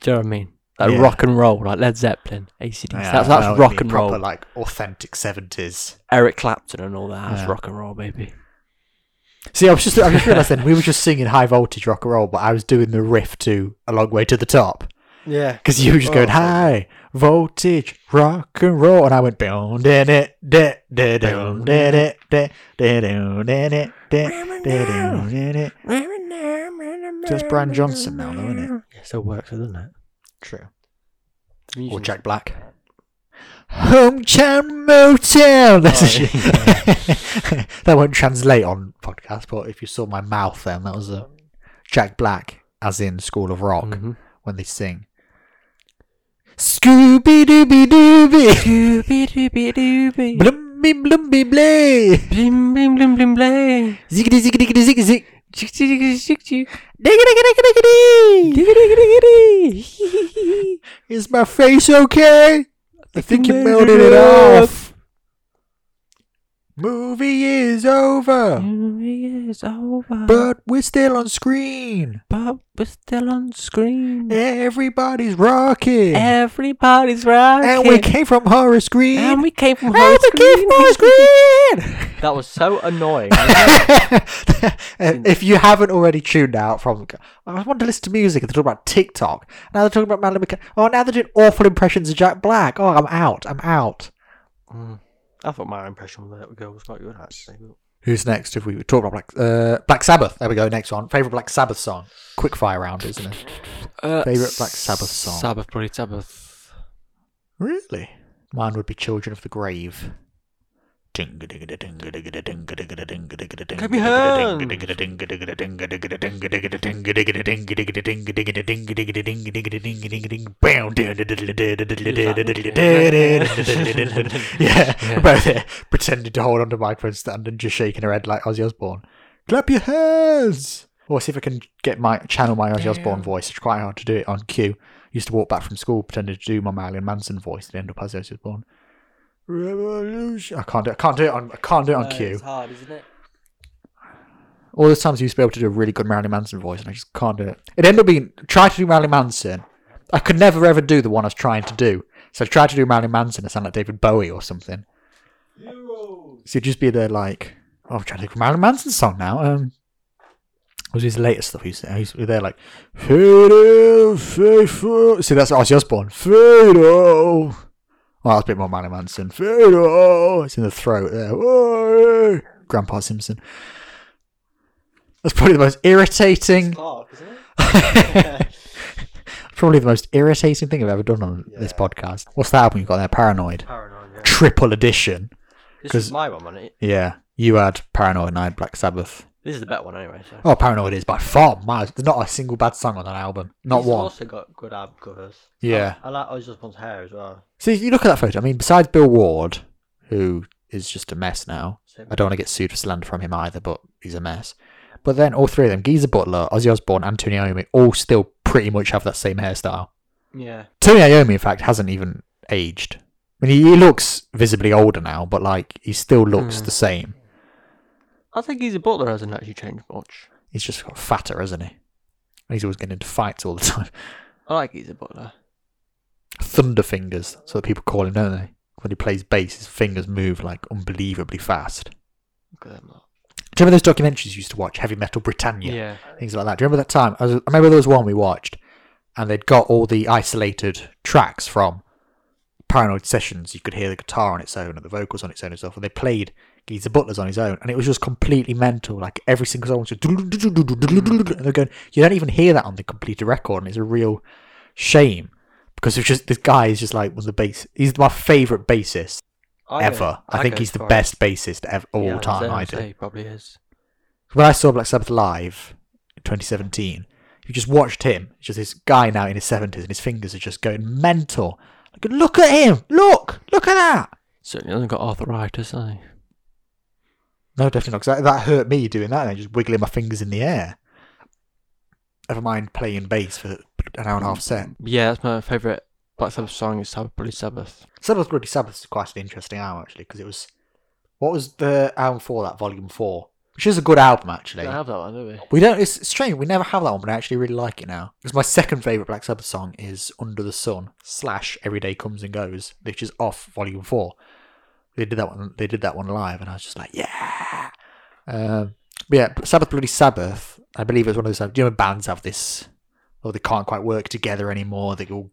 Do you know what I mean? Like Yeah. rock and roll, like Led Zeppelin, ACDC. Yeah, that's that's rock and proper, roll. like authentic seventies. Eric Clapton and all that. That's Yeah. rock and roll, baby. See, I was just I just realised then we were just singing high voltage rock and roll, but I was doing the riff to a long way to the top Yeah. because you were just Oh, going sorry. high voltage rock and roll, and I went down, it, it, it, it. So it's Brian Johnson now, though, isn't it? Yeah, still works, doesn't it? True. Music- Or Jack Black. Hometown Motel. That's Oh, a shit. that won't translate on podcast, but if you saw my mouth, then that was a Jack Black, as in School of Rock, Mhm. when they sing. Scooby Dooby Dooby. Doobie-doobie-doobie. Blumby Blumby Blay. Blim, blim, blim, blim, blim. Ziggity ziggity ziggity zig. Chick, chick, chick, chick, chick. Diggity diggity diggity. Diggity-diggity-diggity. Is my face okay? I think you melted it off. Off. Movie is over. Movie is over, But we're still on screen. but we're still on screen. Everybody's rocking. Everybody's rocking. and we came from horror screen. And we came from And horror we came from horror screen. screen. <laughs> That was so annoying. <laughs> If you haven't already tuned out from, I want to listen to music. They're talking about TikTok. Now they're talking about Madeleine McCann. Oh, now they're doing awful impressions of Jack Black. Oh, I'm out. I'm out. Mm. I thought my impression of that girl was quite good actually. but- Who's next? If we talk about Black, uh, Black Sabbath. There we go. Next one. Favorite Black Sabbath song. Quick fire round, isn't it? Uh, Favourite Black Sabbath song? Sabbath, probably Sabbath. Really? Mine would be Children of the Grave. Hands. yeah, we're both there pretending to hold onto the microphone stand and just shaking her head like Ozzy Osbourne. Clap your hands! Or see if I can get my channel my Ozzy Osbourne voice. It's quite hard to do it on cue. used to walk back from school pretending to do my Marilyn Manson voice and end up as Ozzy Osbourne. Revolution. I can't do. it. I can't do it on. I can't do it on cue. hard, isn't it? All those times I used to be able to do a really good Marilyn Manson voice, and I just can't do it. It ended up being try to do Marilyn Manson. I could never ever do the one I was trying to do. So I tried to do Marilyn Manson. I sound like David Bowie or something. So you'd just be there like, oh, I'm trying to do Marilyn Manson song now. Um, what was his latest stuff? He's, used to, he used to be there like, Fatal, faithful. See, that's Ozzy Osbourne. Fatal. Well, that's a bit more Marilyn Manson. Fatal. Oh, it's in the throat there. Whoa. Grandpa Simpson. That's probably the most irritating. Clark. <laughs> Probably the most irritating thing I've ever done on this podcast. What's that album you got there? Paranoid. Paranoid. Yeah. Triple edition. This is my one, wasn't it? Yeah. You had Paranoid and I had Black Sabbath. This is the better one anyway. So. Oh, Paranoid is by far my. There's not a single bad song on that album. Not He's one. also got good album covers. Yeah. I, I like Ozzy Osbourne's hair as well. See, you look at that photo. I mean, besides Bill Ward, who is just a mess now. So- I don't want to get sued for slander from him either, but he's a mess. But then all three of them, Geezer Butler, Ozzy Osbourne, and Tony Iommi, all still pretty much have that same hairstyle. Yeah. Tony Iommi, in fact, hasn't even aged. I mean, he, he looks visibly older now, but like he still looks Hmm. the same. I think Geezer Butler hasn't actually changed much. He's just got fatter, hasn't he? And he's always getting into fights all the time. <laughs> I like Geezer Butler. Thunder fingers, so that people call him, don't they? When he plays bass, his fingers move like unbelievably fast. Look at them lot. Do you remember those documentaries you used to watch, Heavy Metal Britannia? Yeah. things like that. Do you remember that time? I, was, I remember there was one we watched, and they'd got all the isolated tracks from Paranoid Sessions. You could hear the guitar on its own and the vocals on its own and stuff, and they played Geezer Butler's on his own, and it was just completely mental. Like every single song was just, and they're going, you don't even hear that on the completed record, and it's a real shame because it's just this guy is just like was the bass. He's my favorite bassist I ever. I, think he's the for it. best bassist ever all Yeah, time. I do. He probably is. when I saw Black Sabbath live in 2017, you just watched him. Just this guy now in his 70s, and his fingers are just going mental. Look at him! Look! Look at that! Certainly hasn't got arthritis, eh? No, definitely not. that, that hurt me doing that, and just wiggling my fingers in the air. Never mind playing bass for an hour and a half set. Yeah, that's my favourite Black Sabbath song is Sabbath Bloody Sabbath. Sabbath Bloody Sabbath is quite an interesting album, actually, because it was. What was the album for that? Volume 4? Which is a good album, actually. We don't have that one, do we? We don't. It's strange. We never have that one, but I actually really like it now. Because my second favorite Black Sabbath song is "Under the Sun" slash "Every Day Comes and Goes," which is off Volume Four. They did that one. They did that one live, and I was just like, yeah. Um, but yeah, Sabbath Bloody Sabbath. I believe it's one of those. Do You know, bands have this, or they can't quite work together anymore. They all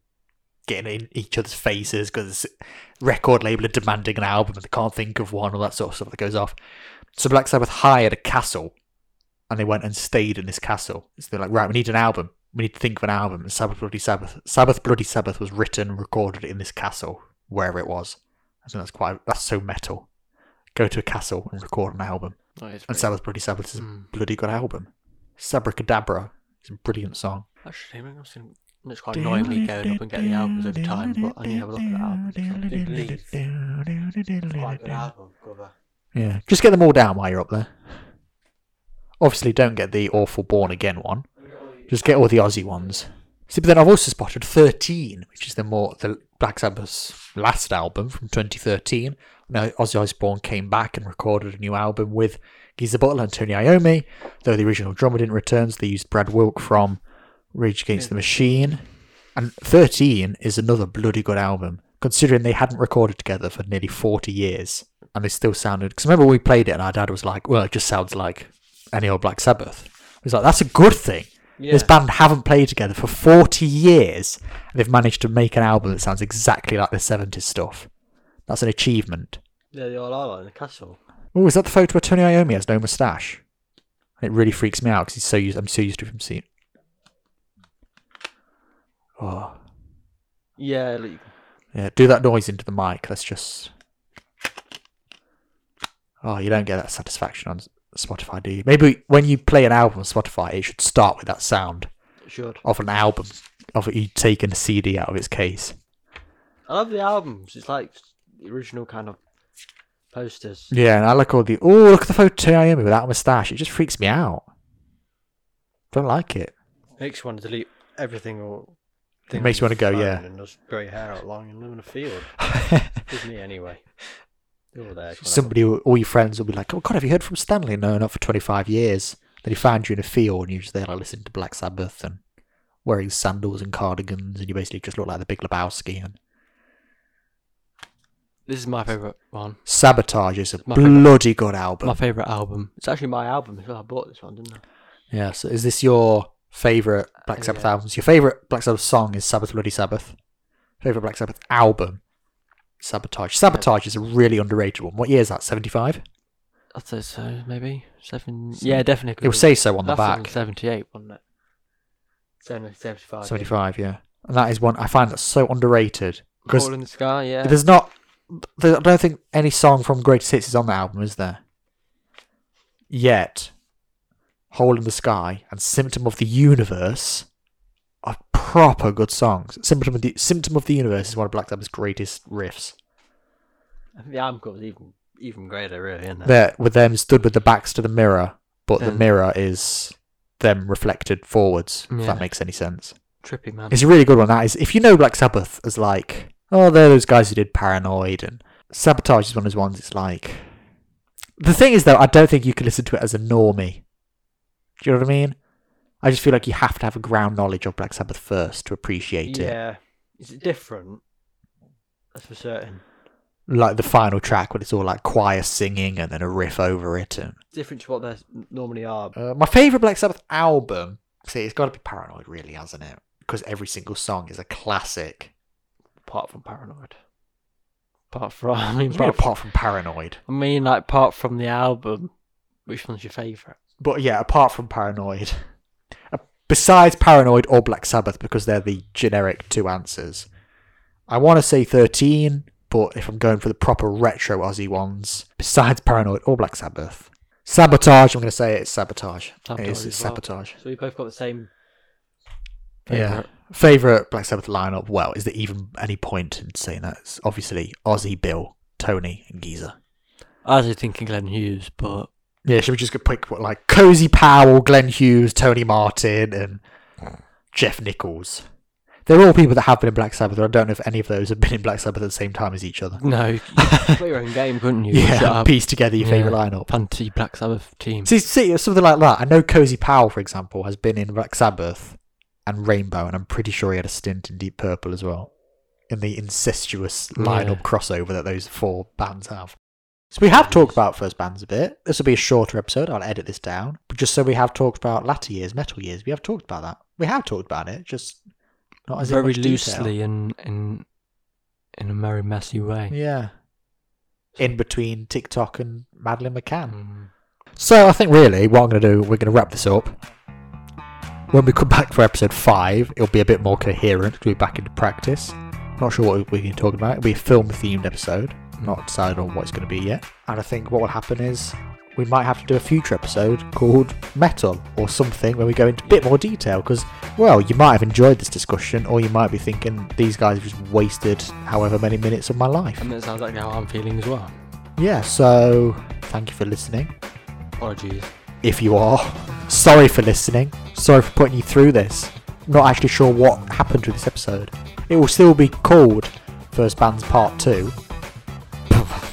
getting in each other's faces because record label are demanding an album and they can't think of one, all that sort of stuff that goes off. So Black Sabbath hired a castle and they went and stayed in this castle. So they're like, right, we need an album. We need to think of an album. And Sabbath Bloody Sabbath, Sabbath Bloody Sabbath was written, recorded in this castle, wherever it was. I think that's quite, that's so metal. Go to a castle and record an album. Is And pretty- Sabbath is a Mm. bloody good album. Sabbra Cadabra is a brilliant song. Actually, just gonna- it's quite annoyingly going up and getting the albums over time, but I need to have a look at the albums. I do believe it's quite good album cover. Yeah, just get them all down while you're up there. Obviously, don't get the awful Born Again one. Just get all the Ozzy ones. See, but then I've also spotted 13, which is the more the Black Sabbath's last album from 2013. Now Ozzy Osbourne came back and recorded a new album with Geezer Butler and Tony Iommi. Though the original drummer didn't return, so they used Brad Wilk from Rage Against the Machine. And 13 is another bloody good album, considering they hadn't recorded together for nearly 40 years. And they still sounded. Because remember, we played it, and our dad was like, well, it just sounds like any old Black Sabbath. He's like, that's a good thing. Yeah. This band haven't played together for 40 years, and they've managed to make an album that sounds exactly like the 70s stuff. That's an achievement. Yeah, the old island in the castle. Oh, is that the photo where Tony Iommi has no moustache? It really freaks me out because he's so used. I'm so used to him seeing. Oh, Yeah, like, yeah. Do that noise into the mic. Let's just. Oh, you don't get that satisfaction on Spotify, do you? Maybe when you play an album on Spotify, it should start with that sound Should. of an album, of you taking a CD out of its case. I love the albums. It's like the original kind of posters. Yeah, and I like all the. Oh, look at the photo of Iommi with that moustache. It just freaks me out. Don't like it. Makes you want to delete everything or. It makes you wanna go, yeah. And just grow your hair out long and live in a field. <laughs> With me anyway. Somebody, all your friends will be like, "Oh God, have you heard from Stanley?" No, not for twenty five years. Then he found you in a field, and you're just there like listening to Black Sabbath and wearing sandals and cardigans, and you basically just look like the Big Lebowski. And This is my favourite one. Sabotage is a My bloody good album. My favourite album. It's actually my album as well. I bought this one, didn't I? Yeah. So, is this your favorite Black Sabbath Yeah. albums? Your favorite Black Sabbath song is Sabbath Bloody Sabbath. Favorite Black Sabbath album, Sabotage. Sabotage is a really underrated one. What year is that? Seventy five. I'd say so, maybe. Seven. Yeah, definitely. It will say so on the That's back. 78, wasn't it? 70, 75. 75, yeah. And that is one I find that's so underrated because Hole in the Sky, yeah. there's not. There, I don't think any song from Greatest Hits is on the album, is there? Yet, Hole in the Sky and Symptom of the Universe proper good songs. Symptom of the Symptom of the Universe is one of Black Sabbath's greatest riffs. The album cover's even even greater, really, isn't it? There, with them stood with the backs to the mirror, but the mirror is them reflected forwards. If Yeah. that makes any sense. Trippy, man. It's a really good one. That is, if you know Black Sabbath as like, oh, they're those guys who did Paranoid and Sabotage is one of those ones. It's like, the thing is though, I don't think you can listen to it as a normie. Do you know what I mean? I just feel like you have to have a ground knowledge of Black Sabbath first to appreciate it. yeah. Is it different? That's for certain. Like the final track when it's all like choir singing and then a riff over it. And Different to what they normally are. uh, my favorite Black Sabbath album, see, it's got to be Paranoid, really, hasn't it? Because every single song is a classic. Apart from Paranoid. Apart from, <laughs> I mean, mean, apart from, from Paranoid. I mean, like, apart from the album, which one's your favourite? But yeah, apart from Paranoid, besides Paranoid or Black Sabbath, because they're the generic two answers, I want to say 13, but if I'm going for the proper retro Ozzy ones, besides Paranoid or Black Sabbath, Sabotage, I'm going to say it's Sabotage. Sabotage it is as it's well. Sabotage. So we both got the same. Yeah. favourite. Favourite Black Sabbath lineup? Well, is there even any point in saying that? It's obviously Ozzy, Bill, Tony, and Geezer. I was thinking Glenn Hughes, but Yeah, should we just pick what like Cozy Powell, Glenn Hughes, Tony Martin, and Geoff Nicholls? They're all people that have been in Black Sabbath. I don't know if any of those have been in Black Sabbath at the same time as each other. no, you could <laughs> play your own game, couldn't you? Yeah, piece together your favorite lineup. Fantasy Black Sabbath team. See, see, something like that. I know Cozy Powell, for example, has been in Black Sabbath and Rainbow, and I'm pretty sure he had a stint in Deep Purple as well. In the incestuous lineup Yeah. crossover that those four bands have. So we have talked about first bands a bit. This will be a shorter episode. I'll edit this down. But just so we have talked about latter years, metal years, we have talked about that. We have talked about it, just not as Very loosely and in in a very messy way. Yeah. In between TikTok and Madeleine McCann. Mm. So I think really what I'm going to do, we're going to wrap this up. When we come back for episode five, it'll be a bit more coherent because we're back into practice. Not sure what we can talk about. It'll be a film themed episode. Not decided on what it's going to be yet. And I think what will happen is we might have to do a future episode called Metal or something where we go into a bit more detail because, well, you might have enjoyed this discussion or you might be thinking these guys have just wasted however many minutes of my life. And that sounds like how I'm feeling as well. Yeah, so thank you for listening. Apologies. if you are. Sorry for listening. Sorry for putting you through this. Not actually sure what happened with this episode. It will still be called First Bands Part 2.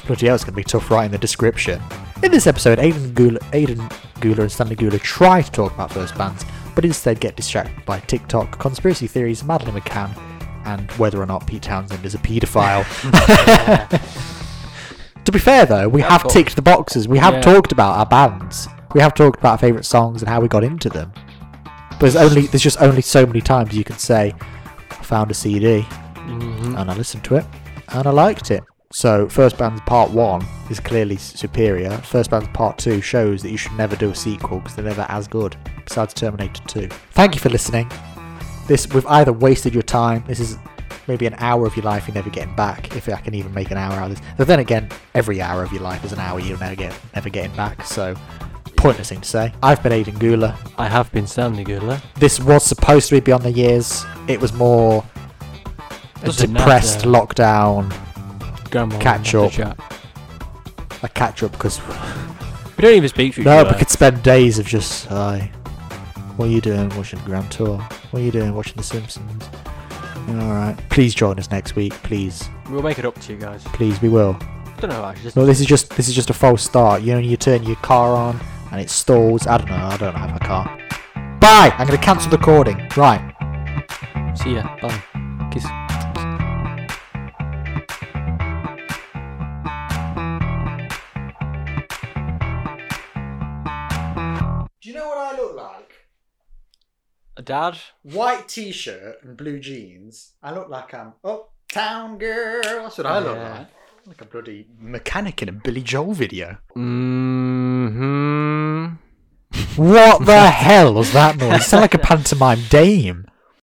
Bloody hell, it's going to be tough writing the description. In this episode, Aidan Gula, Aidan Gula and Stanley Gula try to talk about first bands, but instead get distracted by TikTok, conspiracy theories, Madeleine McCann, and whether or not Pete Townshend is a paedophile. <laughs> To be fair though, we have ticked the boxes. We have Yeah. talked about our bands. We have talked about our favourite songs and how we got into them. But there's only there's just only so many times you can say, I found a CD Mhm. and I listened to it and I liked it. So first band's part one is clearly superior. First band's part two shows that you should never do a sequel because they're never as good. Besides Terminator 2. Thank you for listening. This we've either wasted your time. This is maybe an hour of your life you're never getting back, if I can even make an hour out of this. But then again, every hour of your life is an hour you're never, get, never getting back, so pointless thing to say. I've been Aidan Gula. I have been Stanley Gula. This was supposed to be Beyond the Years. It was more a depressed matter. lockdown, Grandma Catch and up. the chat. a catch up because We don't even speak to each no, other. we could spend days of just hi. What are you doing watching the Grand Tour? What are you doing watching The Simpsons? All right. Please join us next week. Please, We'll make it up to you guys. please, we will. don't know. Actually, just No, this is just this is just a false start. You know, you turn your car on and it stalls. I don't know. I don't have a car. Bye. I'm gonna cancel the recording. Right. see ya. Bye. A dad. White t-shirt and blue jeans. I look like I'm uptown girl. That's what I look Yeah. like. Like a bloody mechanic in a Billy Joel video. Hmm. What the hell was that noise? You sound like a pantomime dame.